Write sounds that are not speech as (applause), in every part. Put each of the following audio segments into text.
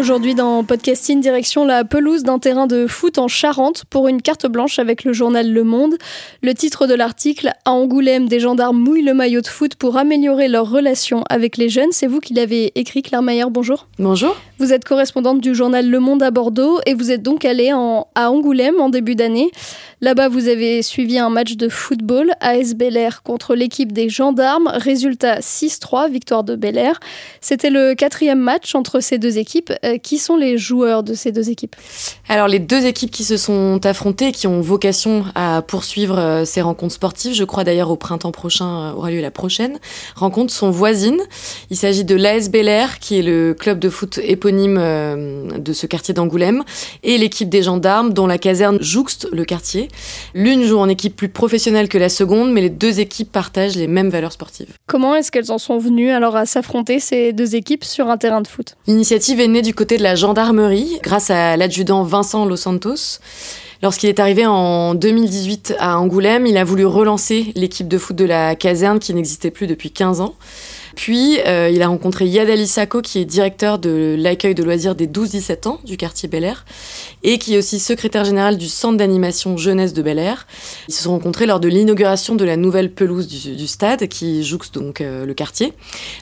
Aujourd'hui dans Podcasting, direction la pelouse d'un terrain de foot en Charente pour une carte blanche avec le journal Le Monde. Le titre de l'article À Angoulême, des gendarmes mouillent le maillot de foot pour améliorer leurs relations avec les jeunes. C'est vous qui l'avez écrit, Claire Mayer, bonjour. Bonjour. Vous êtes correspondante du journal Le Monde à Bordeaux et vous êtes donc allée à Angoulême en début d'année. Là-bas, vous avez suivi un match de football AS Bel Air contre l'équipe des gendarmes. Résultat 6-3, victoire de Bel Air. C'était le quatrième match entre ces deux équipes. Euh, qui sont les joueurs de ces deux équipes? Alors, les deux équipes qui se sont affrontées qui ont vocation à poursuivre euh, ces rencontres sportives, je crois d'ailleurs au printemps prochain euh, aura lieu la prochaine rencontre, sont voisines. Il s'agit de l'AS Bel Air, qui est le club de foot éponyme euh, de ce quartier d'Angoulême, et l'équipe des gendarmes dont la caserne jouxte le quartier. L'une joue en équipe plus professionnelle que la seconde, mais les deux équipes partagent les mêmes valeurs sportives. Comment est-ce qu'elles en sont venues alors à s'affronter ces deux équipes sur un terrain de foot? L'initiative est née du côté de la gendarmerie grâce à l'adjudant Vincent Los Santos. Lorsqu'il est arrivé en 2018 à Angoulême, il a voulu relancer l'équipe de foot de la caserne qui n'existait plus depuis 15 ans. Puis, euh, il a rencontré Yad Ali Sako, qui est directeur de l'accueil de loisirs des 12-17 ans du quartier Bel Air, et qui est aussi secrétaire général du centre d'animation jeunesse de Bel Air. Ils se sont rencontrés lors de l'inauguration de la nouvelle pelouse du, stade, qui jouxte donc euh, le quartier.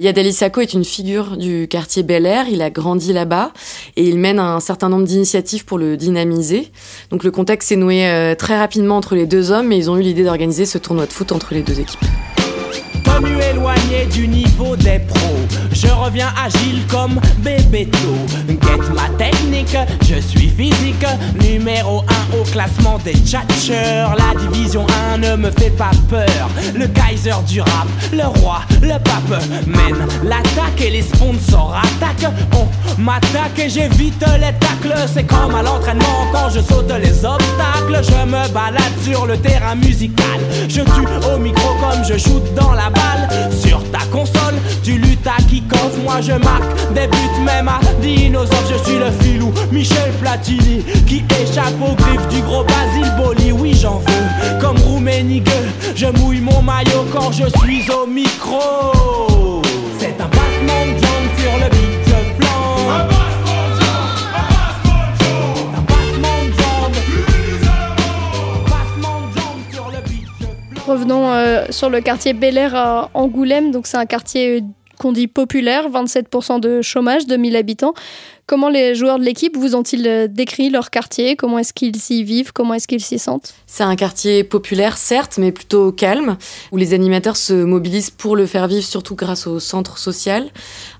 Yad Ali Sako est une figure du quartier Bel Air, il a grandi là-bas, et il mène un certain nombre d'initiatives pour le dynamiser. Donc le contexte s'est noué euh, très rapidement entre les deux hommes, et ils ont eu l'idée d'organiser ce tournoi de foot entre les deux équipes éloigné du niveau des pros. Je reviens agile comme Bébéto. Get ma technique, je suis physique. Numéro 1 au classement des tchatcheurs. La division 1 ne me fait pas peur. Le Kaiser du rap, le roi, le pape mène l'attaque et les sponsors attaquent. On m'attaque et j'évite les tacles. C'est comme à l'entraînement quand je saute les obstacles. Je me balade sur le terrain musical. Je tue au micro comme je shoot dans la balle. Sur ta console, tu luttes à kick-off. Moi je marque des buts même à dinosaures. Je suis le filou Michel Platini qui échappe aux griffes du gros Basile Boli. Oui, j'en veux comme Rouménigue. Je mouille mon maillot quand je suis au micro. C'est un de jambes sur le beat Revenons euh, sur le quartier Bel Air à Angoulême. Donc c'est un quartier qu'on dit populaire, 27% de chômage, 2000 habitants. Comment les joueurs de l'équipe vous ont-ils euh, décrit leur quartier? Comment est-ce qu'ils s'y vivent? Comment est-ce qu'ils s'y sentent? C'est un quartier populaire, certes, mais plutôt calme, où les animateurs se mobilisent pour le faire vivre, surtout grâce au centre social.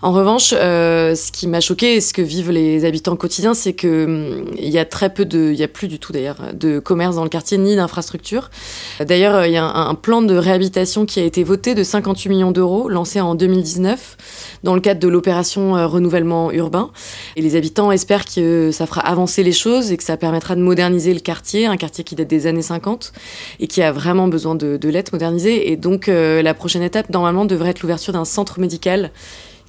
En revanche, euh, ce qui m'a choqué et ce que vivent les habitants quotidiens, c'est que hum, il y a très peu de, il a plus du tout d'ailleurs, de commerce dans le quartier ni d'infrastructure. D'ailleurs, il y a un, plan de réhabilitation qui a été voté de 58 millions d'euros, lancé en 2019 dans le cadre de l'opération euh, renouvellement urbain. Et les habitants espèrent que ça fera avancer les choses et que ça permettra de moderniser le quartier, un quartier qui date des années 50 et qui a vraiment besoin de, de l'être modernisé. Et donc euh, la prochaine étape, normalement, devrait être l'ouverture d'un centre médical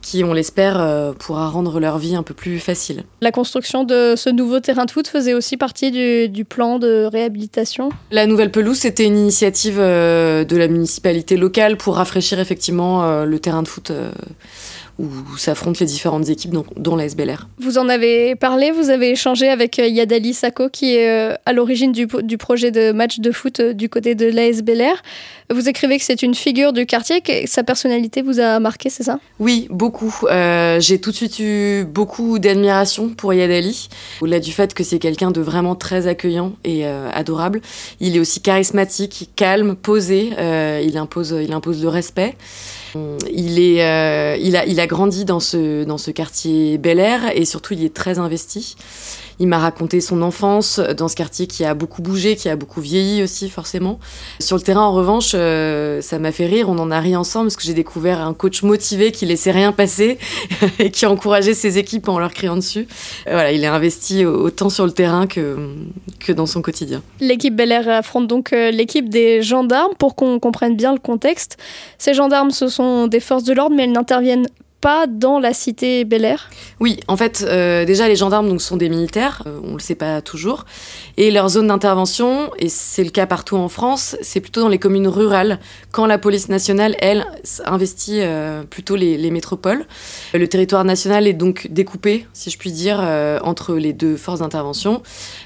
qui, on l'espère, euh, pourra rendre leur vie un peu plus facile. La construction de ce nouveau terrain de foot faisait aussi partie du, du plan de réhabilitation? La nouvelle pelouse, c'était une initiative de la municipalité locale pour rafraîchir effectivement le terrain de foot où s'affrontent les différentes équipes, dont, la SBLR. Vous en avez parlé, vous avez échangé avec euh, Yadali Sako, qui est euh, à l'origine du, projet de match de foot euh, du côté de la SBLR. Vous écrivez que c'est une figure du quartier, que sa personnalité vous a marqué, c'est ça? Oui, beaucoup. J'ai tout de suite eu beaucoup d'admiration pour Yadali, au-delà du fait que c'est quelqu'un de vraiment très accueillant et adorable. Il est aussi charismatique, calme, posé, il, impose, il impose le respect. Il, est, euh, il, a, il a grandi dans ce, dans ce quartier Bel Air et surtout il est très investi. Il m'a raconté son enfance dans ce quartier qui a beaucoup bougé, qui a beaucoup vieilli aussi forcément. Sur le terrain, en revanche, euh, ça m'a fait rire. On en a ri ensemble parce que j'ai découvert un coach motivé qui laissait rien passer (laughs) et qui encourageait ses équipes en leur criant dessus. Euh, voilà, il est investi autant sur le terrain que, que dans son quotidien. L'équipe Bel Air affronte donc euh, l'équipe des gendarmes pour qu'on comprenne bien le contexte. Ces gendarmes, ce sont des forces de l'ordre, mais elles n'interviennent pas dans la cité Bel Air? Oui, en fait, euh, déjà les gendarmes donc, sont des militaires, euh, on ne le sait pas toujours, et leur zone d'intervention, et c'est le cas partout en France, c'est plutôt dans les communes rurales, quand la police nationale, elle, investit euh, plutôt les, les, métropoles. Le territoire national est donc découpé, si je puis dire, entre les deux forces d'intervention.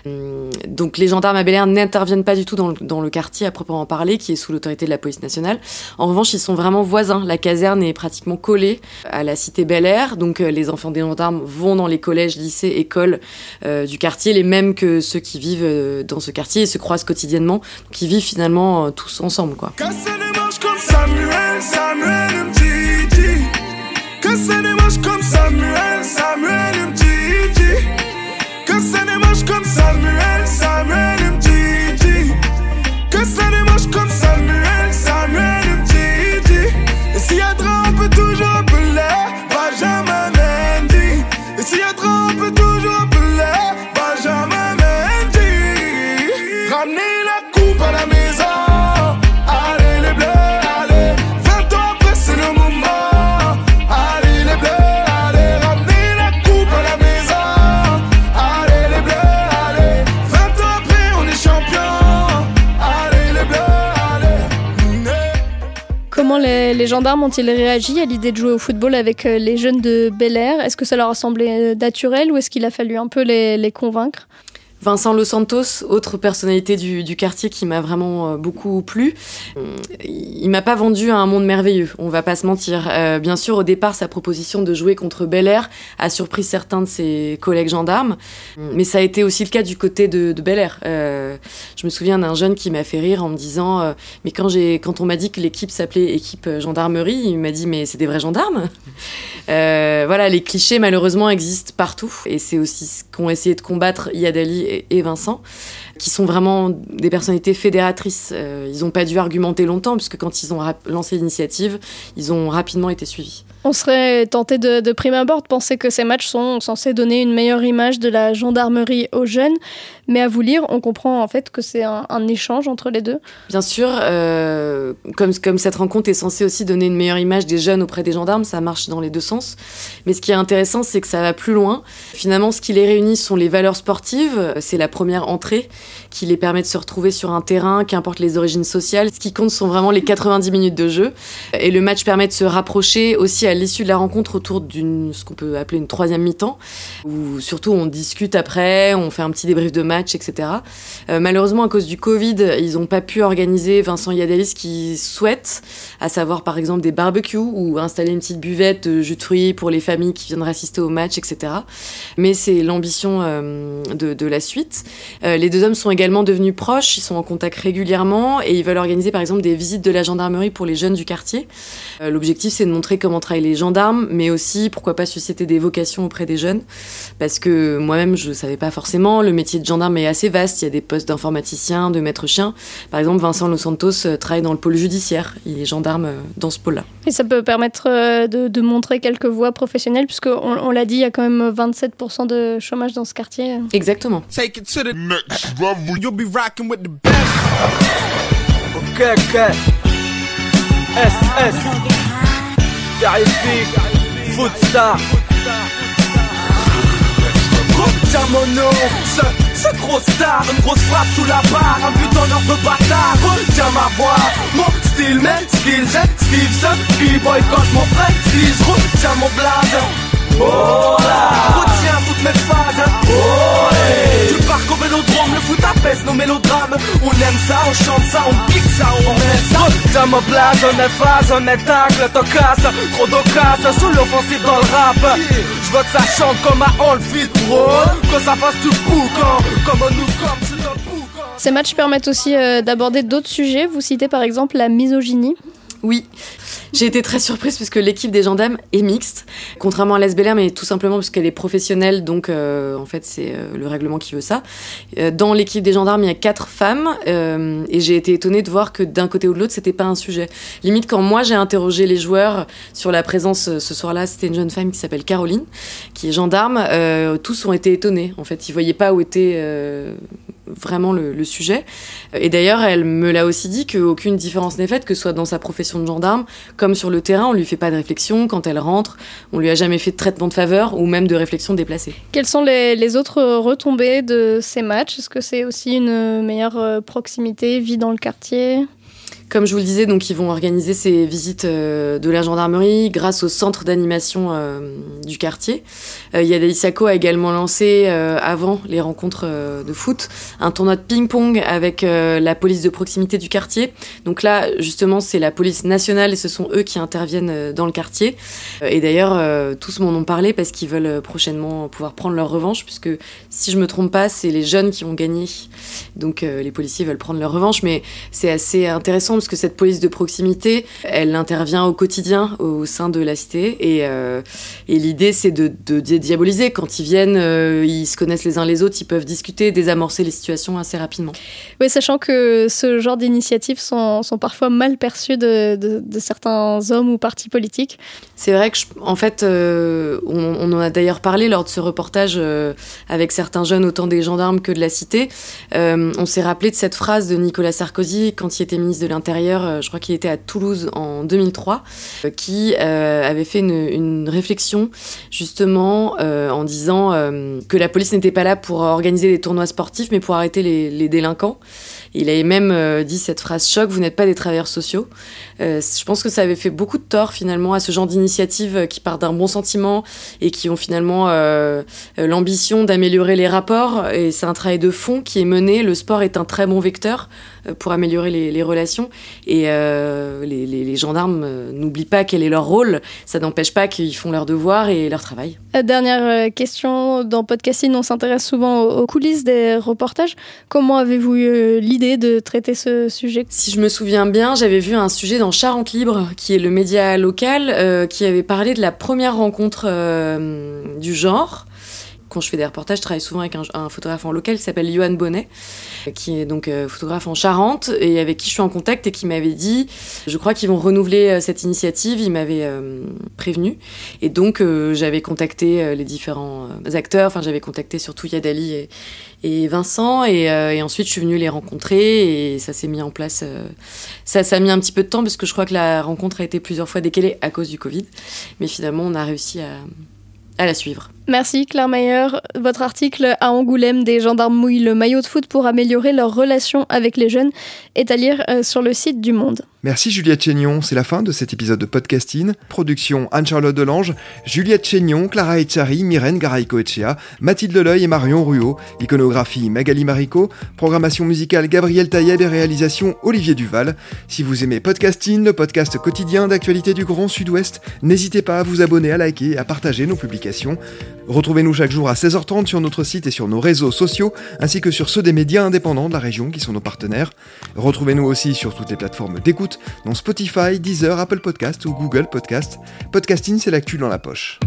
Hum, donc les gendarmes à Bel Air n'interviennent pas du tout dans le, dans le quartier à proprement parler, qui est sous l'autorité de la police nationale. En revanche, ils sont vraiment voisins. La caserne est pratiquement collée à la cité Bel Air. Donc euh, les enfants des gendarmes vont dans les collèges, lycées, écoles euh, du quartier, les mêmes que ceux qui vivent euh, dans ce quartier et se croisent quotidiennement. Ils vivent finalement tous ensemble. Gendarmes ont-ils réagi à l'idée de jouer au football avec euh, les jeunes de Bel Air? Est-ce que ça leur a semblé euh, naturel ou est-ce qu'il a fallu un peu les convaincre? Vincent Los Santos, autre personnalité du, quartier qui m'a vraiment euh, beaucoup plu. Il m'a pas vendu à un monde merveilleux, on va pas se mentir. Euh, bien sûr, au départ, sa proposition de jouer contre Bel Air a surpris certains de ses collègues gendarmes, mais ça a été aussi le cas du côté de, Bel Air. Euh, je me souviens d'un jeune qui m'a fait rire en me disant Mais quand, quand on m'a dit que l'équipe s'appelait équipe gendarmerie, il m'a dit Mais c'est des vrais gendarmes? Voilà, les clichés malheureusement existent partout, et c'est aussi ce qu'ont essayé de combattre Yadali et, Vincent, qui sont vraiment des personnalités fédératrices. Euh, ils n'ont pas dû argumenter longtemps, puisque quand ils ont lancé l'initiative, ils ont rapidement été suivis. On serait tenté de, prime abord de penser que ces matchs sont censés donner une meilleure image de la gendarmerie aux jeunes, mais à vous lire, on comprend en fait que c'est un, échange entre les deux. Bien sûr, euh, comme, comme cette rencontre est censée aussi donner une meilleure image des jeunes auprès des gendarmes, ça marche dans les deux sens. Mais ce qui est intéressant, c'est que ça va plus loin. Finalement, ce qui les réunit sont les valeurs sportives. C'est la première entrée qui les permet de se retrouver sur un terrain, qu'importe les origines sociales. Ce qui compte sont vraiment les 90 minutes de jeu. Et le match permet de se rapprocher aussi à l'issue de la rencontre autour d'une ce qu'on peut appeler une troisième mi-temps, où surtout on discute après, on fait un petit débrief de match, etc. Euh, malheureusement, à cause du Covid, ils n'ont pas pu organiser Vincent Yadelis qui souhaite, à savoir par exemple des barbecues ou installer une petite buvette de jus de fruits pour les familles qui viendraient assister au match, etc. Mais c'est l'ambition euh, de, la suite. Euh, les deux hommes sont également devenus proches, ils sont en contact régulièrement et ils veulent organiser par exemple des visites de la gendarmerie pour les jeunes du quartier. L'objectif, c'est de montrer comment travaille les gendarmes, mais aussi, pourquoi pas, susciter des vocations auprès des jeunes. Parce que moi-même, je ne savais pas forcément. Le métier de gendarme est assez vaste. Il y a des postes d'informaticien, de maître chien. Par exemple, Vincent Los Santos euh, travaille dans le pôle judiciaire. Il est gendarme euh, dans ce pôle-là. Et ça peut permettre euh, de, montrer quelques voies professionnelles, puisque on, l'a dit, il y a quand même 27% de chômage dans ce quartier. Exactement. Terrifique, Footstar. Mono, ce, ce gros star, une grosse frappe sous la barre, un but d'honneur de bâtard, retiens ma voix, mon style, man, skills, Stevenson, qui boycott mon frère, si je retiens mon blaze, Retiens toutes mes phases Oh Tu pars comme vélodrome, le foot apaise nos mélodrames. On aime ça, on chante ça, on pique ça, on met ça. Retiens ma blase, on est phase, on est tacle, casse Trop d'occasion, sous l'offensive dans le rap. Je veux que ça chante comme un on fit bro Que ça fasse du boucan, comme nous comme sur le boucan. Ces matchs permettent aussi euh, d'aborder d'autres sujets. Vous citez par exemple la misogynie. Oui, j'ai été très surprise parce que l'équipe des gendarmes est mixte, contrairement à l'SBLR, mais tout simplement parce qu'elle est professionnelle, donc euh, en fait c'est euh, le règlement qui veut ça. Euh, dans l'équipe des gendarmes, il y a quatre femmes et j'ai été étonnée de voir que d'un côté ou de l'autre, c'était pas un sujet. Limite, quand moi j'ai interrogé les joueurs sur la présence ce soir-là, c'était une jeune femme qui s'appelle Caroline, qui est gendarme, tous ont été étonnés. En fait, ils voyaient pas où était vraiment le, le sujet. Et d'ailleurs, elle me l'a aussi dit qu'aucune différence n'est faite, que ce soit dans sa profession de gendarme, comme sur le terrain, on lui fait pas de réflexion. Quand elle rentre, on lui a jamais fait de traitement de faveur ou même de réflexion déplacée. Quelles sont les, les autres retombées de ces matchs? Est-ce que c'est aussi une meilleure euh, proximité, vie dans le quartier? Comme je vous le disais, donc ils vont organiser ces visites euh, de la gendarmerie grâce au centre d'animation euh, du quartier. Euh, Yada Isako a également lancé, avant les rencontres de foot, un tournoi de ping-pong avec la police de proximité du quartier. Donc là, justement, c'est la police nationale et ce sont eux qui interviennent dans le quartier. Et d'ailleurs, tous m'en ont parlé parce qu'ils veulent prochainement pouvoir prendre leur revanche, puisque si je me trompe pas, c'est les jeunes qui ont gagné. Donc les policiers veulent prendre leur revanche, mais c'est assez intéressant parce que cette police de proximité, elle intervient au quotidien au sein de la cité et, euh, et l'idée c'est de, de diaboliser. Quand ils viennent, euh, ils se connaissent les uns les autres, ils peuvent discuter, désamorcer les situations assez rapidement. Oui, sachant que ce genre d'initiatives sont, sont parfois mal perçues de, de- de certains hommes ou partis politiques. C'est vrai que, je- en fait, euh, on, on en a d'ailleurs parlé lors de ce reportage avec certains jeunes, autant des gendarmes que de la cité. On s'est rappelé de cette phrase de Nicolas Sarkozy quand il était ministre de l'Intérieur, euh, je crois qu'il était à Toulouse en 2003, euh, qui euh, avait fait une, réflexion justement en disant que la police n'était pas là pour organiser des tournois sportifs, mais pour arrêter les délinquants. Il avait même euh, dit cette phrase choc, vous n'êtes pas des travailleurs sociaux. Euh, je pense que ça avait fait beaucoup de tort finalement à ce genre d'initiatives euh, qui partent d'un bon sentiment et qui ont finalement l'ambition d'améliorer les rapports. Et c'est un travail de fond qui est mené. Le sport est un très bon vecteur pour améliorer les, relations. Et les, gendarmes n'oublient pas quel est leur rôle. Ça n'empêche pas qu'ils font leur devoir et leur travail. Dernière question, dans Podcasting, on s'intéresse souvent aux, aux coulisses des reportages. Comment avez-vous eu l'idée de traiter ce sujet? Si je me souviens bien, j'avais vu un sujet dans Charente Libre, qui est le média local, euh, qui avait parlé de la première rencontre euh, du genre. Quand je fais des reportages, je travaille souvent avec un, un photographe en local qui s'appelle Johan Bonnet, qui est donc euh, photographe en Charente et avec qui je suis en contact et qui m'avait dit, je crois qu'ils vont renouveler euh, cette initiative, il m'avait euh, prévenu. Et donc j'avais contacté les différents acteurs, enfin j'avais contacté surtout Yadali et, Vincent et, ensuite je suis venue les rencontrer et ça s'est mis en place. ça, a mis un petit peu de temps parce que je crois que la rencontre a été plusieurs fois décalée à cause du Covid, mais finalement on a réussi à la suivre. Merci Claire Mayer. Votre article à Angoulême des gendarmes mouillent le maillot de foot pour améliorer leur relation avec les jeunes est à lire euh, sur le site du Monde. Merci Juliette Chénion, c'est la fin de cet épisode de podcasting. Production Anne-Charlotte Delange, Juliette Chénion, Clara Echari, Myrène Garaïco-Echea, Mathilde Leuil et Marion Ruot, iconographie Magali Marico, programmation musicale Gabriel Taïeb et réalisation Olivier Duval. Si vous aimez podcasting, le podcast quotidien d'actualité du Grand Sud-Ouest, n'hésitez pas à vous abonner, à liker et à partager nos publications. Retrouvez-nous chaque jour à 16h30 sur notre site et sur nos réseaux sociaux, ainsi que sur ceux des médias indépendants de la région qui sont nos partenaires. Retrouvez-nous aussi sur toutes les plateformes d'écoute, dont Spotify, Deezer, Apple Podcast ou Google Podcast. Podcasting, c'est l'actu dans la poche.